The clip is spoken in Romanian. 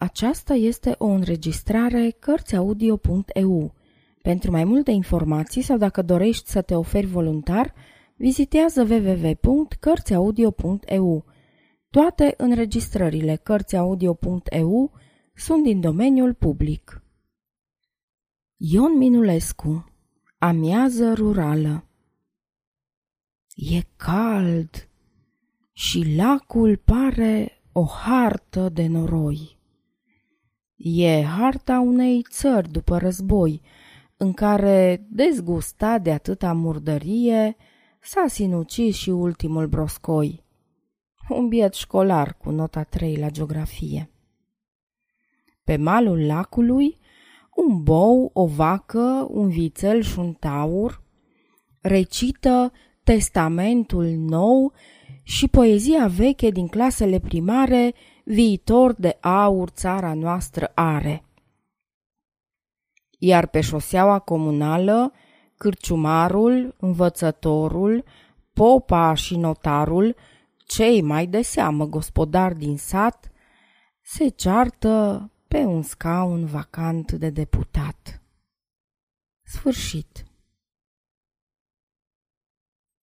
Aceasta este o înregistrare Cărțiaudio.eu. Pentru mai multe informații sau dacă dorești să te oferi voluntar, vizitează www.cărțiaudio.eu. Toate înregistrările Cărțiaudio.eu sunt din domeniul public. Ion Minulescu Amiază rurală E cald și lacul pare o hartă de noroi. E harta unei țări după război, în care, dezgustat de atâta murdărie, s-a sinucis și ultimul broscoi. Un biet școlar cu nota 3 la geografie. Pe malul lacului, un bou, o vacă, un vițel și un taur recită testamentul nou și poezia veche din clasele primare viitor de aur țara noastră are. Iar pe șoseaua comunală, cârciumarul, învățătorul, popa și notarul, cei mai de seamă gospodari din sat, se ceartă pe un scaun vacant de deputat. Sfârșit.